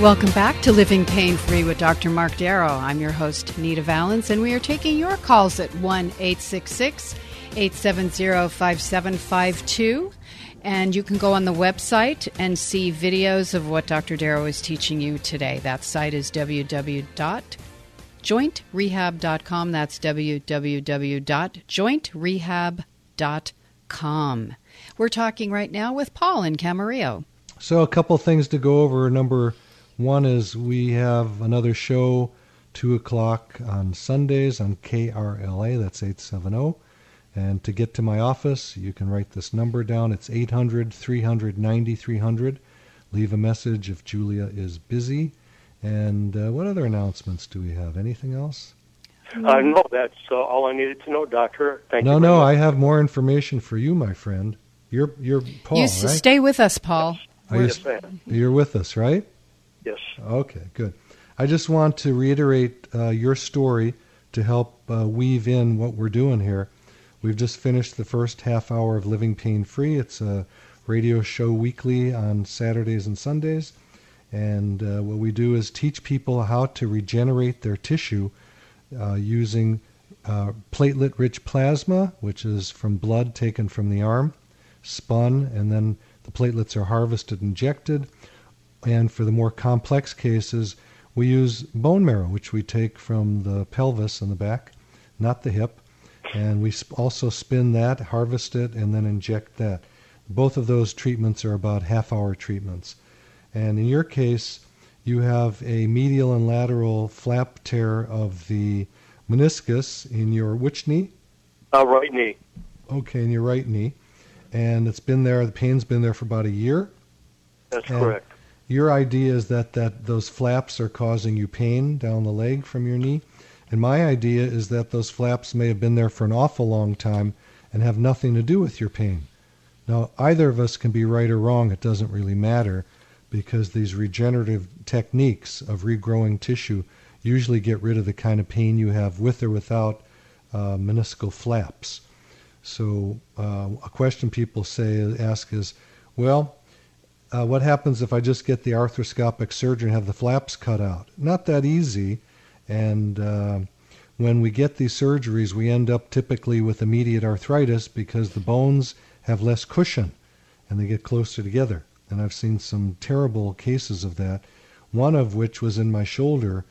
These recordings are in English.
Welcome back to Living Pain Free with Dr. Mark Darrow. I'm your host, Nita Vallens, and we are taking your calls at 1 866 870 5752. And you can go on the website and see videos of what Dr. Darrow is teaching you today. That site is www.jointrehab.com. That's www.jointrehab.com. We're talking right now with Paul in Camarillo. So, a couple things to go over. Number one is we have another show, 2 o'clock on Sundays on KRLA, that's 870. And to get to my office, you can write this number down. It's 800 300 9300. Leave a message if Julia is busy. And uh, what other announcements do we have? Anything else? Uh, no, that's uh, all I needed to know, Doctor. Thank no, you. No, no, I have more information for you, my friend. You're, you're Paul, you right? stay with us, Paul. Yes, ma'am. You're with us, right? Yes. Okay, good. I just want to reiterate uh, your story to help uh, weave in what we're doing here. We've just finished the first half hour of Living Pain Free. It's a radio show weekly on Saturdays and Sundays. And uh, what we do is teach people how to regenerate their tissue uh, using uh, platelet rich plasma, which is from blood taken from the arm, spun, and then the platelets are harvested, injected and for the more complex cases, we use bone marrow, which we take from the pelvis and the back, not the hip. And we also spin that, harvest it, and then inject that. Both of those treatments are about half hour treatments. And in your case, you have a medial and lateral flap tear of the meniscus in your which knee? Uh, right knee. Okay, in your right knee. And it's been there, the pain's been there for about a year? That's and correct. Your idea is that, that those flaps are causing you pain down the leg from your knee. And my idea is that those flaps may have been there for an awful long time and have nothing to do with your pain. Now, either of us can be right or wrong. It doesn't really matter because these regenerative techniques of regrowing tissue usually get rid of the kind of pain you have with or without uh, meniscal flaps. So, uh, a question people say ask is, well, uh, what happens if I just get the arthroscopic surgery and have the flaps cut out? Not that easy. And uh, when we get these surgeries, we end up typically with immediate arthritis because the bones have less cushion and they get closer together. And I've seen some terrible cases of that. One of which was in my shoulder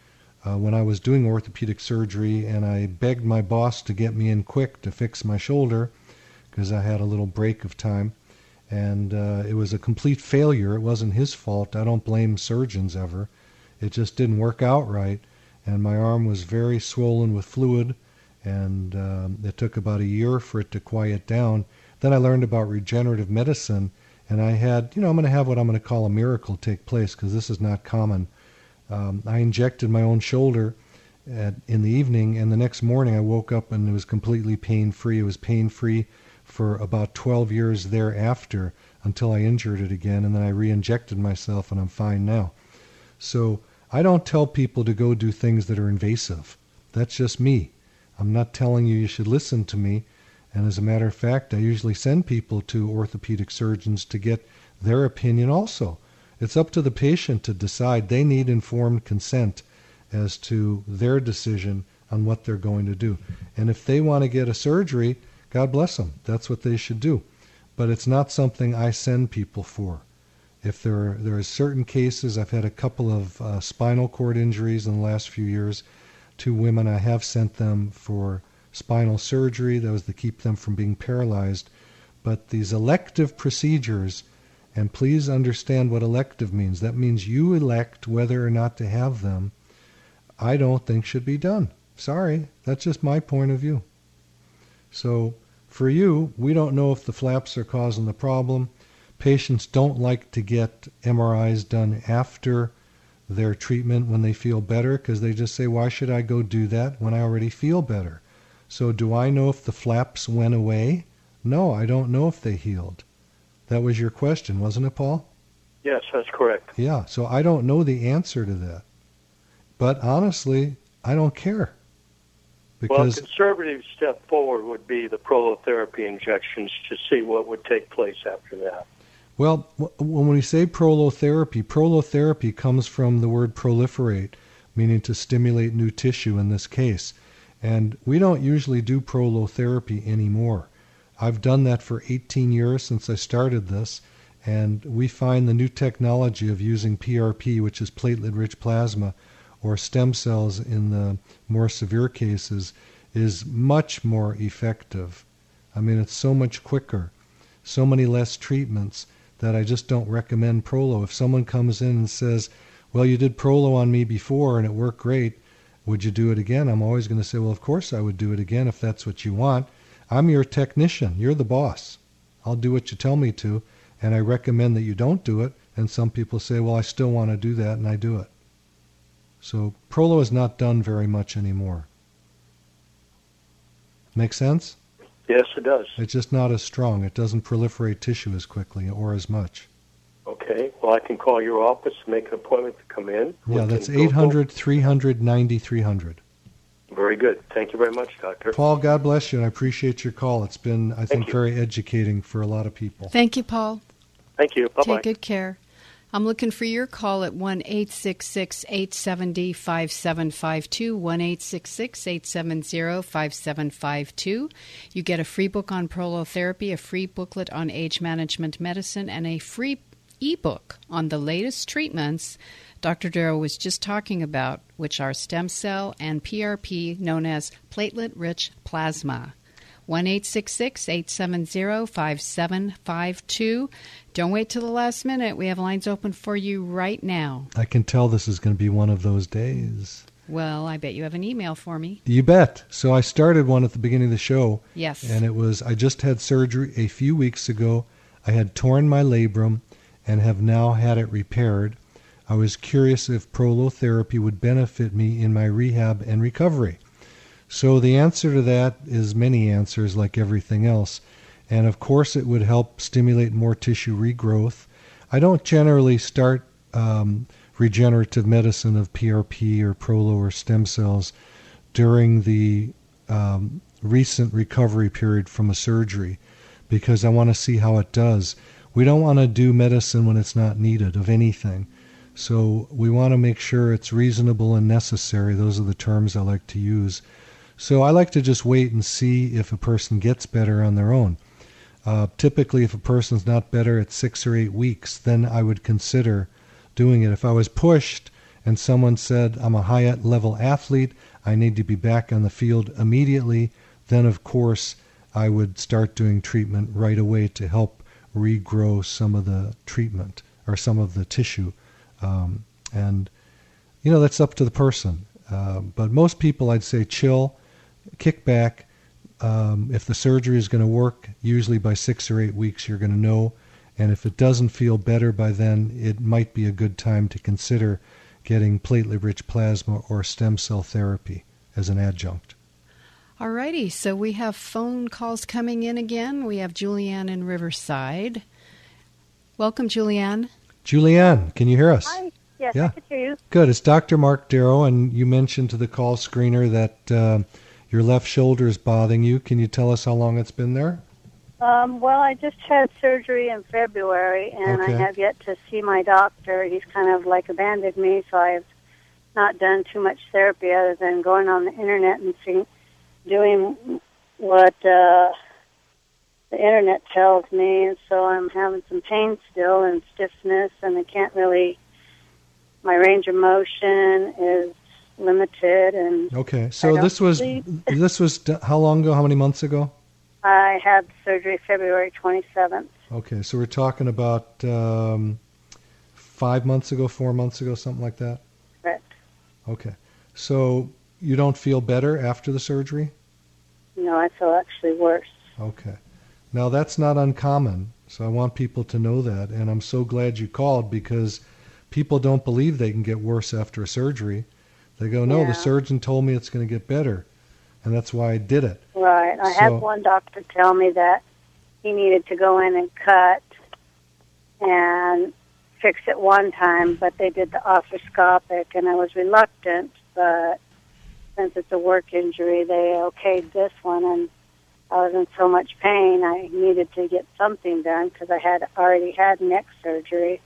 uh, when I was doing orthopedic surgery, and I begged my boss to get me in quick to fix my shoulder because I had a little break of time and uh, it was a complete failure. It wasn't his fault. I don't blame surgeons ever. It just didn't work out right, and my arm was very swollen with fluid, and um, it took about a year for it to quiet down. Then I learned about regenerative medicine, and I had, you know, I'm going to have what I'm going to call a miracle take place because this is not common. Um, I injected my own shoulder at, in the evening, and the next morning I woke up and it was completely pain free. It was pain free for about 12 years thereafter until I injured it again, and then I re injected myself, and I'm fine now. So I don't tell people to go do things that are invasive. That's just me. I'm not telling you you should listen to me. And as a matter of fact, I usually send people to orthopedic surgeons to get their opinion also. It's up to the patient to decide. They need informed consent as to their decision on what they're going to do. And if they want to get a surgery, God bless them. That's what they should do. But it's not something I send people for. If there are, there are certain cases, I've had a couple of uh, spinal cord injuries in the last few years. Two women, I have sent them for spinal surgery. That was to keep them from being paralyzed. But these elective procedures, and please understand what elective means. That means you elect whether or not to have them. I don't think should be done. Sorry, that's just my point of view. So for you, we don't know if the flaps are causing the problem. Patients don't like to get MRIs done after their treatment when they feel better because they just say, Why should I go do that when I already feel better? So, do I know if the flaps went away? No, I don't know if they healed. That was your question, wasn't it, Paul? Yes, that's correct. Yeah, so I don't know the answer to that. But honestly, I don't care. Well, a conservative step forward would be the prolotherapy injections to see what would take place after that. Well, when we say prolotherapy, prolotherapy comes from the word proliferate, meaning to stimulate new tissue in this case. And we don't usually do prolotherapy anymore. I've done that for 18 years since I started this, and we find the new technology of using PRP, which is platelet rich plasma, or stem cells in the more severe cases, is much more effective. I mean, it's so much quicker, so many less treatments that I just don't recommend Prolo. If someone comes in and says, Well, you did Prolo on me before and it worked great, would you do it again? I'm always going to say, Well, of course I would do it again if that's what you want. I'm your technician, you're the boss. I'll do what you tell me to, and I recommend that you don't do it. And some people say, Well, I still want to do that, and I do it. So Prolo is not done very much anymore. Make sense? Yes, it does. It's just not as strong. It doesn't proliferate tissue as quickly or as much. Okay. Well, I can call your office, make an appointment to come in. Yeah, We that's can 800 300 9300. Very good. Thank you very much, Doctor. Paul, God bless you, and I appreciate your call. It's been, I think, you. very educating for a lot of people. Thank you, Paul. Thank you. Bye bye. Take good care. I'm looking for your call at 1 866 870 5752. 1 866 870 5752. You get a free book on prolotherapy, a free booklet on age management medicine, and a free ebook on the latest treatments Dr. Darrow was just talking about, which are stem cell and PRP, known as platelet rich plasma. 1 870 5752. Don't wait till the last minute. We have lines open for you right now. I can tell this is going to be one of those days. Well, I bet you have an email for me. You bet. So I started one at the beginning of the show, Yes. and it was I just had surgery a few weeks ago. I had torn my labrum and have now had it repaired. I was curious if prolotherapy would benefit me in my rehab and recovery. So the answer to that is many answers, like everything else. And of course, it would help stimulate more tissue regrowth. I don't generally start um, regenerative medicine of PRP or Prolo or stem cells during the um, recent recovery period from a surgery because I want to see how it does. We don't want to do medicine when it's not needed of anything. So we want to make sure it's reasonable and necessary. Those are the terms I like to use. So I like to just wait and see if a person gets better on their own. Uh, typically, if a person's not better at six or eight weeks, then I would consider doing it. If I was pushed and someone said, I'm a high level athlete, I need to be back on the field immediately, then of course I would start doing treatment right away to help regrow some of the treatment or some of the tissue. Um, and, you know, that's up to the person. Uh, but most people, I'd say, chill, kick back. Um, if the surgery is going to work, usually by six or eight weeks, you're going to know. And if it doesn't feel better by then, it might be a good time to consider getting platelet rich plasma or stem cell therapy as an adjunct. Alrighty, so we have phone calls coming in again. We have Julianne in Riverside. Welcome, Julianne. Julianne, can you hear us? Hi. Yes, Yeah. I can hear you. Good. It's Dr. Mark Darrow, and you mentioned to the call screener that uh, your left shoulder is bothering you. Can you tell us how long it's been there? Um, well, I just had surgery in February, and Okay. I have yet to see my doctor. He's kind of like abandoned me, so I've not done too much therapy other than going on the internet and seeing, doing what uh, the internet tells me, and so I'm having some pain still and stiffness, and I can't really. My range of motion is limited, and Okay, so this was this was how long ago? How many months ago? I had surgery February 27th. Okay, so we're talking about um, five months ago, four months ago, something like that. Correct. Okay, so you don't feel better after the surgery? No, I feel actually worse. Okay. Now that's not uncommon, so I want people to know that, and I'm so glad you called because people don't believe they can get worse after a surgery. They go, "No, Yeah. the surgeon told me it's going to get better," and that's why I did it. Right. I So- had one doctor tell me that he needed to go in and cut and fix it one time, but they did the arthroscopic, and I was reluctant. But since it's a work injury, they okayed this one, and I was in so much pain, I needed to get something done because I had already had neck surgery.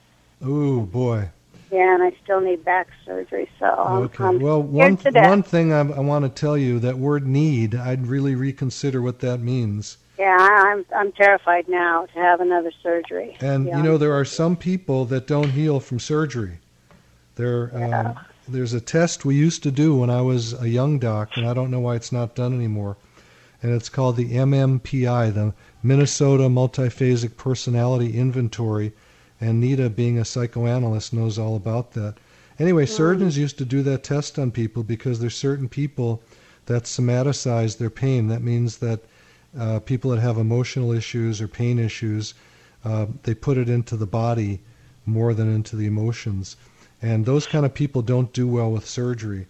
Ooh, boy. Yeah, and I still need back surgery. So Okay. I'm Well, one one thing I, I want to tell you that word need, I'd really reconsider what that means. Yeah, I- I'm I'm terrified now to have another surgery. And Yeah. you know, there are some people that don't heal from surgery. There, um, there's a test we used to do when I was a young doc, and I don't know why it's not done anymore. And it's called the MMPI, the Minnesota Multiphasic Personality Inventory. And Nita, being a psychoanalyst, knows all about that. Anyway, surgeons used to do that test on people because there's certain people that somaticize their pain. That means that uh, people that have emotional issues or pain issues, uh, they put it into the body more than into the emotions. And those kind of people don't do well with surgery.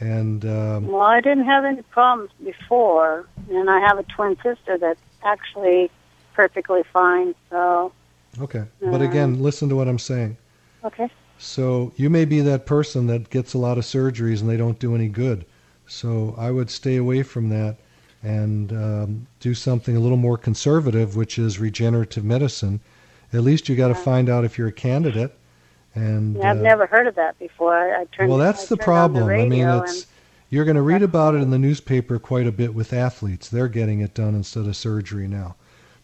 And um, Well, I didn't have any problems before, and I have a twin sister that's actually perfectly fine. So, okay, but again, listen to what I'm saying. okay, So you may be that person that gets a lot of surgeries and they don't do any good. So I would stay away from that and um, do something a little more conservative, which is regenerative medicine. At least you got to find out if you're a candidate. And Yeah, I've uh, never heard of that before. I, I turned. well, that's I the problem. The I mean, it's you're going to read about it in the newspaper quite a bit with athletes. They're getting it done instead of surgery now,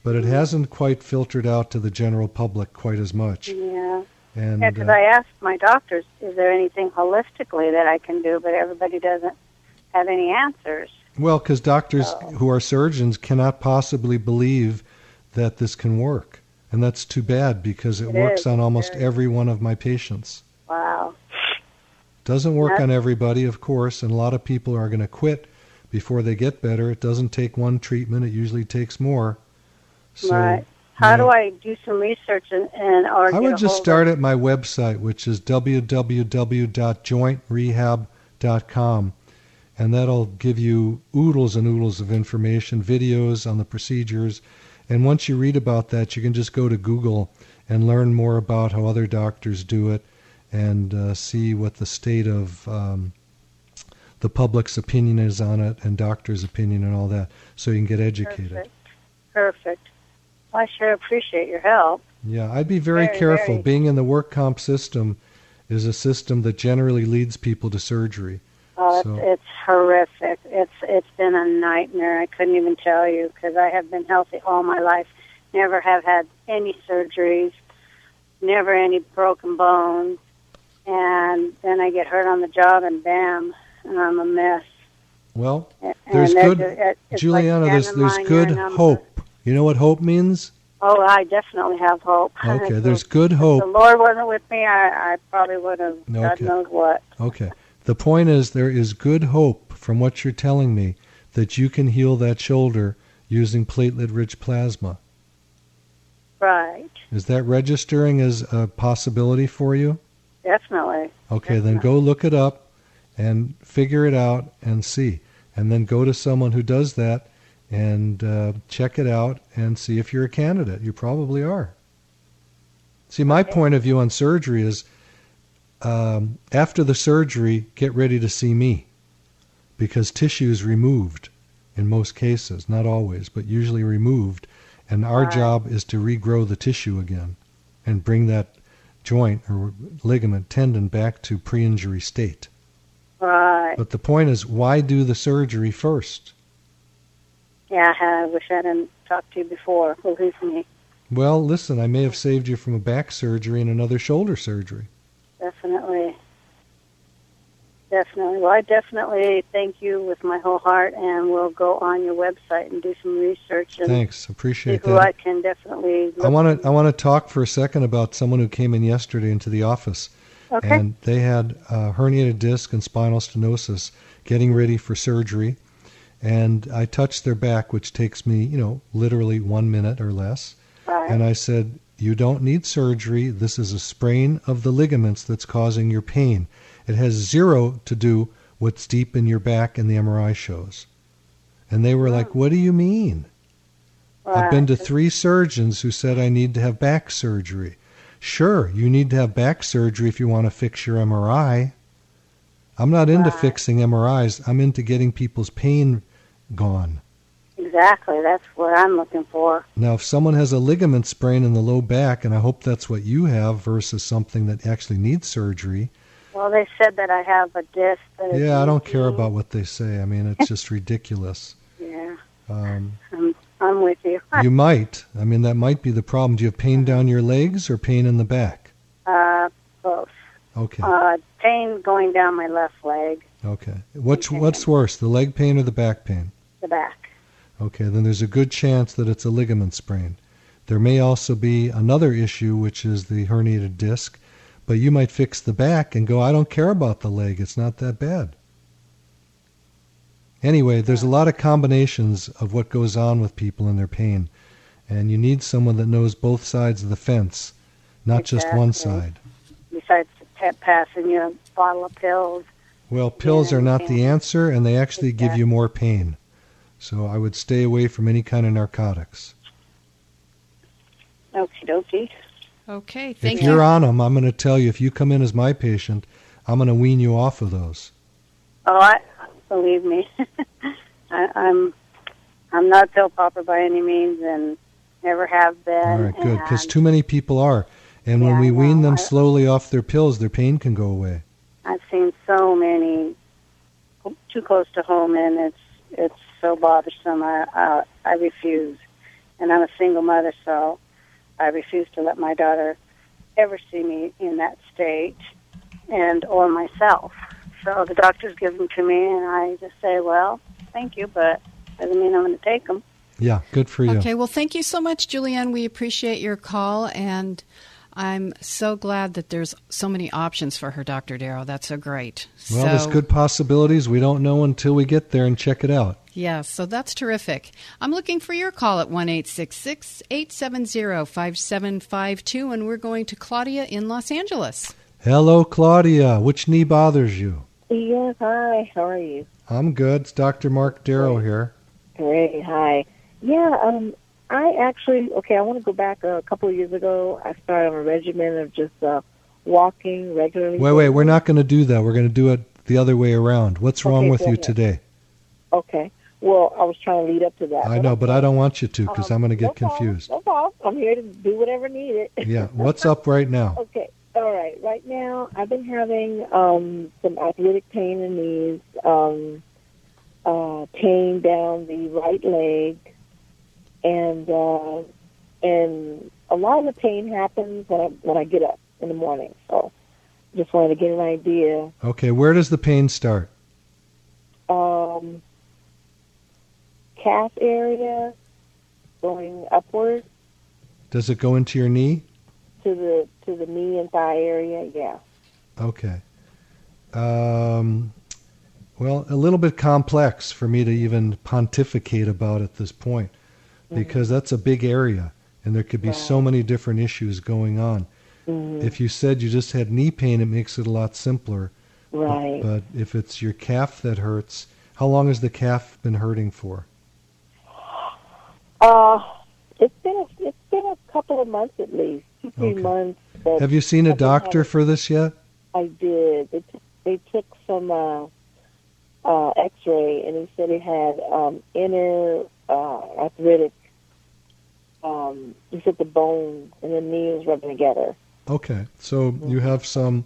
but it hasn't quite filtered out to the general public quite as much. yeah, And yeah. Because uh, I asked my doctors, "Is there anything holistically that I can do?" But everybody doesn't have any answers. Well, because doctors who are surgeons cannot possibly believe that this can work. And that's too bad because it, It works is, on almost very. every one of my patients. Wow. Doesn't work That's- on everybody, of course, and a lot of people are going to quit before they get better. It doesn't take one treatment, it usually takes more. So right. How yeah. do I do some research and, and or I would just start of, at my website, which is www.jointrehab.com, and that'll give you oodles and oodles of information, videos on the procedures. And once you read about that, you can just go to Google and learn more about how other doctors do it and uh, see what the state of um, the public's opinion is on it and doctors' opinion and all that, so you can get educated. Perfect. Perfect. I sure appreciate your help. Yeah, I'd be very, Very, careful. very. Being in the work comp system is a system that generally leads people to surgery. Oh, So- it's, it's horrific. It's it's been a nightmare. I couldn't even tell you because I have been healthy all my life. Never have had any surgeries. Never any broken bones. And then I get hurt on the job, and bam, and I'm a mess. Well, there's good, it's like Juliana. There's there's good there and I'm- hope. You know what hope means? Oh, I definitely have hope. Okay, there's good hope. If the. Lord wasn't with me, I, I probably would have. God Okay. knows what. Okay. The point is there is good hope from what you're telling me that you can heal that shoulder using platelet-rich plasma. Right. Is that registering as a possibility for you? Definitely. Okay, then go look it up and figure it out and see. And then go to someone who does that and uh, check it out and see if you're a candidate. You probably are. See, my point of view on surgery is um, after the surgery, get ready to see me because tissue is removed in most cases, not always, but usually removed. And our Right. job is to regrow the tissue again and bring that joint or ligament tendon back to pre-injury state. Right. But the point is, why do the surgery first? Yeah, I wish I hadn't talked to you before. Believe me, Well, listen, I may have saved you from a back surgery and another shoulder surgery. definitely. Definitely. Well, I definitely thank you with my whole heart, and we'll go on your website and do some research and Thanks, appreciate who I can definitely. I want to I want to talk for a second about someone who came in yesterday into the office, Okay. and they had uh, herniated disc and spinal stenosis, getting ready for surgery, and I touched their back, which takes me, you know, literally one minute or less, right. and I said, "You don't need surgery. This is a sprain of the ligaments that's causing your pain. It has zero to do what's deep in your back and the MRI shows." And they were like, "What do you mean?" I've been to three surgeons who said I need to have back surgery. Sure, you need to have back surgery if you want to fix your MRI. I'm not into Right. fixing MRIs. I'm into getting people's pain gone. Exactly. That's what I'm looking for. Now, if someone has a ligament sprain in the low back, and I hope that's what you have versus something that actually needs surgery, Well, they said that I have a disc. Yeah, I don't care about what they say. I mean, it's just ridiculous. Yeah, Um, I'm, I'm with you. you might. I mean, that might be the problem. Do you have pain down your legs or pain in the back? Uh, both. Okay. Uh, pain going down my left leg, Okay. What's what's worse, the leg pain or the back pain? the back. Okay, then there's a good chance that it's a ligament sprain. There may also be another issue, which is the herniated disc, but you might fix the back and go, I don't care about the leg. It's not that bad. Anyway, there's a lot of combinations of what goes on with people and their pain, and you need someone that knows both sides of the fence, not just one side. Besides pa- passing you a bottle of pills. Well, pills are not the answer, and they actually give you more pain. So I would stay away from any kind of narcotics. Okie dokie. Okay, thank if you. you're on them, I'm going to tell you. If you come in as my patient, I'm going to wean you off of those. Oh, I believe me. I, I'm I'm not a pill popper by any means, and never have been. All right, good. Because too many people are, and when we wean them slowly off their pills, their pain can go away. I've seen so many too close to home, and it's it's so bothersome. I I, I refuse, and I'm a single mother, so I refuse to let my daughter ever see me in that state, and or myself. So the doctors give them to me, and I just say, well, thank you, but doesn't mean I'm going to take them. Yeah, good for you. Okay, well, thank you so much, Julianne. We appreciate your call, and I'm so glad that there's so many options for her, Dr. Darrow. That's so great. Well, so, there's good possibilities. We don't know until we get there and check it out. Yes, so that's terrific. I'm looking for your call at 1 870 5752, and we're going to Claudia in Los Angeles. Hello, Claudia. Which knee bothers you? Yes, hi. How are you? I'm good. It's Dr. Mark Darrow here. Great. Hi. Yeah, um, I actually okay. I want to go back a couple of years ago. I started on a regimen of just uh, walking regularly. Wait, wait. We're not going to do that. We're going to do it the other way around. What's wrong Okay, with you ahead. today? Okay. Well, I was trying to lead up to that. I know, but I don't want you to because Um, I'm going to no get problem, confused. No problem. I'm here to do whatever needed. Yeah. What's up right now? Okay. All right. Right now, I've been having um, some arthritic pain in the knees, um, uh, pain down the right leg, and uh, and a lot of the pain happens when I when I get up in the morning. So, just wanted to get an idea. Okay. Where does the pain start? Um, calf area going upward Does it go into your knee? to the to the knee and thigh area. Yeah. Okay. Um, well, a little bit complex for me to even pontificate about at this point because that's a big area and there could be so many different issues going on. Mhm. If you said you just had knee pain, it makes it a lot simpler. Right. But if it's your calf that hurts, how long has the calf been hurting for? Uh, it's been a, it's been a couple of months at least, two three Okay. months. But Have you seen a doctor for this yet? I did. They took they took some uh, uh, X-ray, and he said he had um, inner uh, arthritic. Um, said the bone and the knee was rubbing together. Okay, so you have some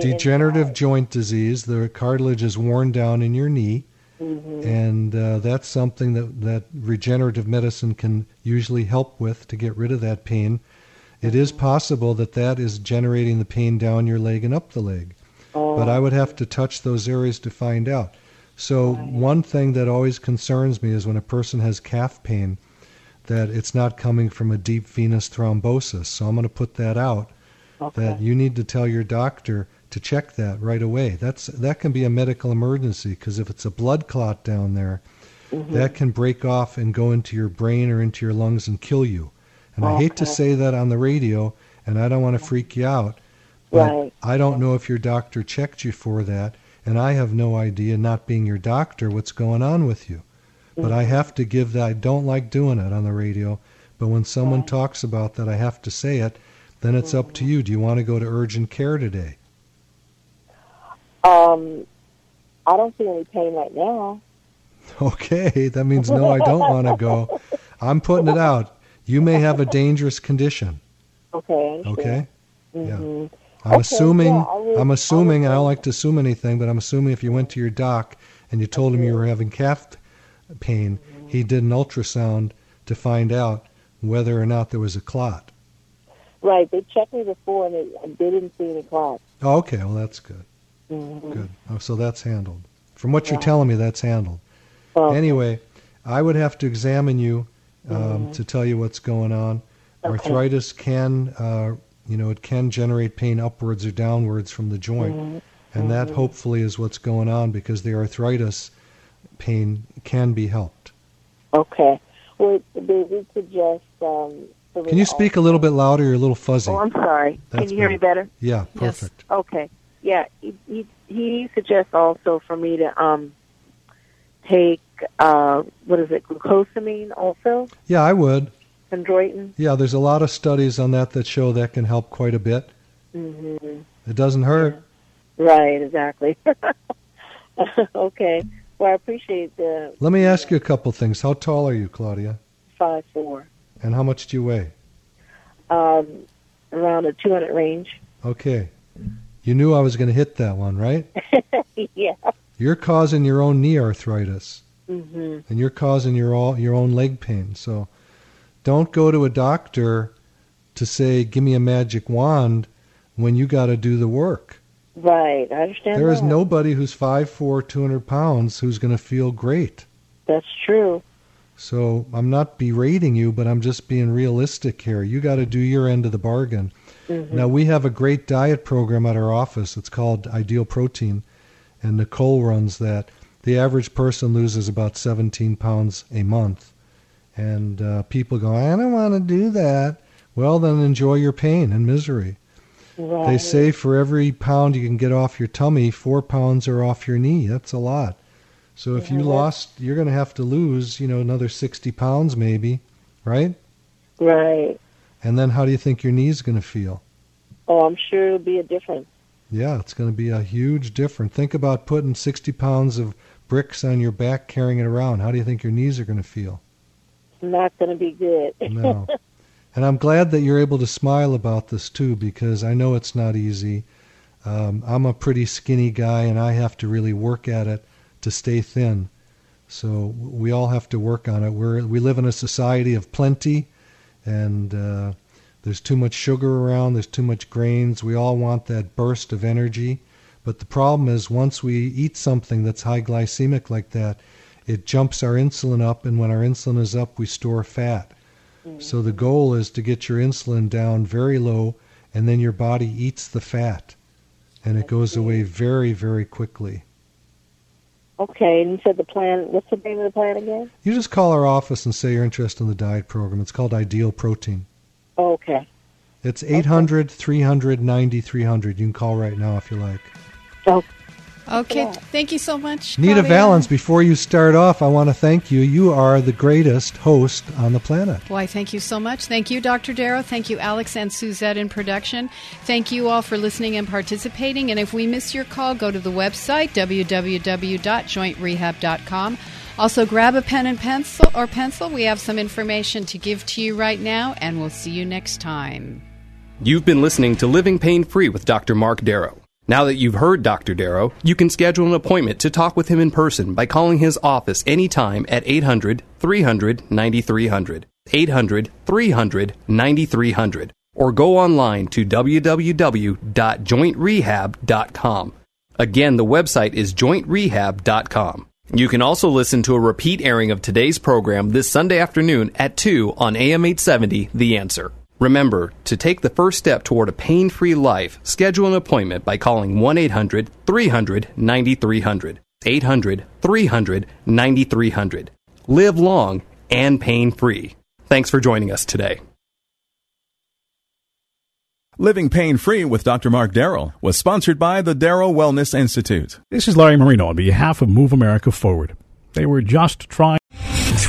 degenerative inside. joint disease. The cartilage is worn down in your knee, Mhm. And uh, that's something that, that regenerative medicine can usually help with to get rid of that pain. It is possible that that is generating the pain down your leg and up the leg. But I would have to touch those areas to find out. So, one thing that always concerns me is when a person has calf pain, that it's not coming from a deep venous thrombosis. So, I'm going to put that out. That you need to tell your doctor to check that right away. That's that can be a medical emergency because if it's a blood clot down there, Mhm. that can break off and go into your brain or into your lungs and kill you. And I hate to say that on the radio, and I don't want to freak you out, but Right. I don't know if your doctor checked you for that, and I have no idea, not being your doctor, what's going on with you. But I have to give that. I don't like doing it on the radio, but when someone talks about that, I have to say it. Then it's up to you. Do you want to go to urgent care today? Um, I don't feel any pain right now. Okay, that means no, I don't want to go. I'm putting it out. You may have a dangerous condition. Okay. Okay. Mhm. I'm Okay, assuming. yeah, will- I'm I assuming. I don't like to assume anything, but I'm assuming if you went to your doc and you told him you were having calf pain, he did an ultrasound to find out whether or not there was a clot. Right. They checked me before and they, they didn't see any clots. Oh, okay. Well, that's good. Mhm. Good. Oh, so that's handled. From what you're telling me, that's handled. Okay. Anyway, I would have to examine you um, Mhm. to tell you what's going on. Okay. Arthritis can, uh, you know, it can generate pain upwards or downwards from the joint, Mhm. and that Mhm. hopefully is what's going on because the arthritis pain can be helped. Okay. Well, they did suggest. Um, Can you speak a little bit louder? You're a little fuzzy. Oh, I'm sorry. That's Can you hear me better? Yeah, perfect. Okay. Yeah. He, he he suggests also for me to um take uh what is it glucosamine also Yeah, I would. chondroitin. Yeah, there's a lot of studies on that that show that can help quite a bit. hmm It doesn't hurt. Right. Exactly. okay. Well, I appreciate the Let me ask you a couple things. How tall are you, Claudia? five four. And how much do you weigh? Um, around the two hundred range. Okay. You knew I was going to hit that one, right? yeah. You're causing your own knee arthritis, mm-hmm. and you're causing your all, your own leg pain. So, don't go to a doctor to say, "Give me a magic wand," when you got to do the work. Right. I understand. There is that. nobody who's 5'4", 200 pounds who's going to feel great. That's true. So I'm not berating you, but I'm just being realistic here. You got to do your end of the bargain. Mhm. Now we have a great diet program at our office. It's called Ideal Protein, and Nicole runs that. The average person loses about 17 pounds a month, and uh, people go, "I don't want to do that." Well, then enjoy your pain and misery. Right. They say for every pound you can get off your tummy, four pounds are off your knee. That's a lot. So if you lost, you're going to have to lose, you know, another 60 pounds maybe, right? Right. And then how do you think your knee's going to feel? Oh, I'm sure it'll be a difference. Yeah, it's going to be a huge difference. Think about putting 60 pounds of bricks on your back, carrying it around. How do you think your knees are going to feel? Not going to be good. No. And I'm glad that you're able to smile about this too, because I know it's not easy. Um, I'm a pretty skinny guy, and I have to really work at it to stay thin. So we all have to work on it. We're we live in a society of plenty, and uh, there's too much sugar around. There's too much grains. We all want that burst of energy, but the problem is once we eat something that's high glycemic like that, it jumps our insulin up, and when our insulin is up, we store fat. So the goal is to get your insulin down very low, and then your body eats the fat, and it goes away very, very quickly. okay, and you said the plan, what's the name of the plan again? You just call our office and say you're interested in the diet program. It's called Ideal Protein. Oh, okay. It's 800 300 9300. You can call right now if you like. Oh, Okay, thank you so much. Nita Claudia. Vallens, before you start off, I want to thank you. You are the greatest host on the planet. Why, thank you so much. Thank you, Dr. Darrow. Thank you, Alex and Suzette in production. Thank you all for listening and participating. And if we missed your call, go to the website, www.jointrehab.com. Also, grab a pen and pencil or pencil. We have some information to give to you right now, and we'll see you next time. You've been listening to Living Pain Free with Dr. Mark Darrow. Now that you've heard Dr. Darrow, you can schedule an appointment to talk with him in person by calling his office anytime at 800 300 9300. 800 300 9300. Or go online to www.jointrehab.com. Again, the website is jointrehab.com. You can also listen to a repeat airing of today's program this Sunday afternoon at 2 on AM 870 The Answer. Remember, to take the first step toward a pain free life, schedule an appointment by calling 1 800 300 9300. 800 300 9300. Live long and pain free. Thanks for joining us today. Living Pain Free with Dr. Mark Darrow was sponsored by the Darrow Wellness Institute. This is Larry Marino on behalf of Move America Forward. They were just trying.